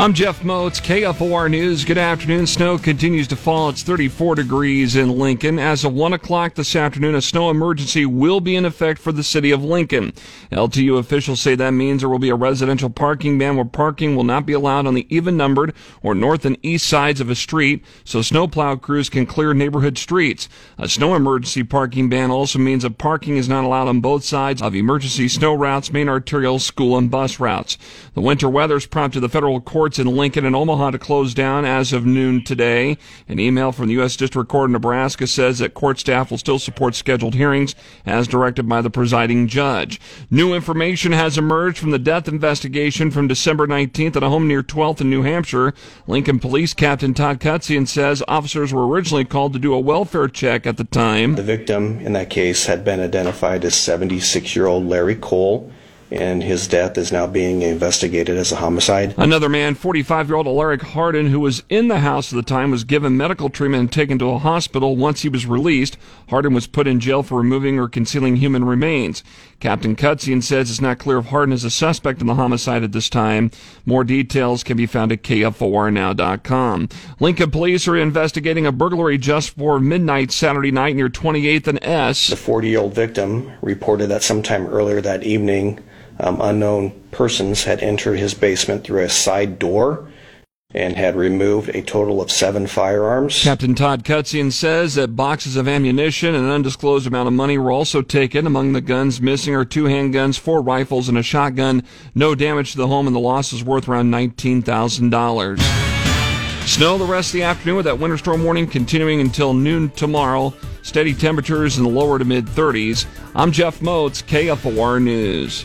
I'm Jeff Motz, KFOR News. Good afternoon. Snow continues to fall. It's 34 degrees in Lincoln. As of 1 o'clock this afternoon, a snow emergency will be in effect for the city of Lincoln. LTU officials say that means there will be a residential parking ban where parking will not be allowed on the even numbered or north and east sides of a street, so snowplow crews can clear neighborhood streets. A snow emergency parking ban also means that parking is not allowed on both sides of emergency snow routes, main arterial, school, and bus routes. The winter weather's prompted the federal court courts in Lincoln and Omaha to close down as of noon today. An email from the U.S. District Court of Nebraska says that court staff will still support scheduled hearings as directed by the presiding judge. New information has emerged from the death investigation from December 19th at a home near 12th in New Hampshire. Lincoln Police Captain Todd Kocian says officers were originally called to do a welfare check at the time. The victim in that case had been identified as 76 year old Larry Cole and his death is now being investigated as a homicide. Another man, 45 year old Alaric Hardin, who was in the house at the time, was given medical treatment and taken to a hospital. Once he was released, Hardin was put in jail for removing or concealing human remains. Captain Kocian says it's not clear if Hardin is a suspect in the homicide at this time. More details can be found at KFORnow.com. Lincoln police are investigating a burglary just for midnight Saturday night near 28th and S. The 40 year old victim reported that sometime earlier that evening, um, unknown persons had entered his basement through a side door and had removed a total of seven firearms. Captain Todd Kocian says that boxes of ammunition and an undisclosed amount of money were also taken. Among the guns missing are two handguns, four rifles, and a shotgun. No damage to the home, and the loss is worth around $19,000. Snow the rest of the afternoon with that winter storm warning continuing until noon tomorrow. Steady temperatures in the lower to mid 30s. I'm Jeff Motz, KFOR News.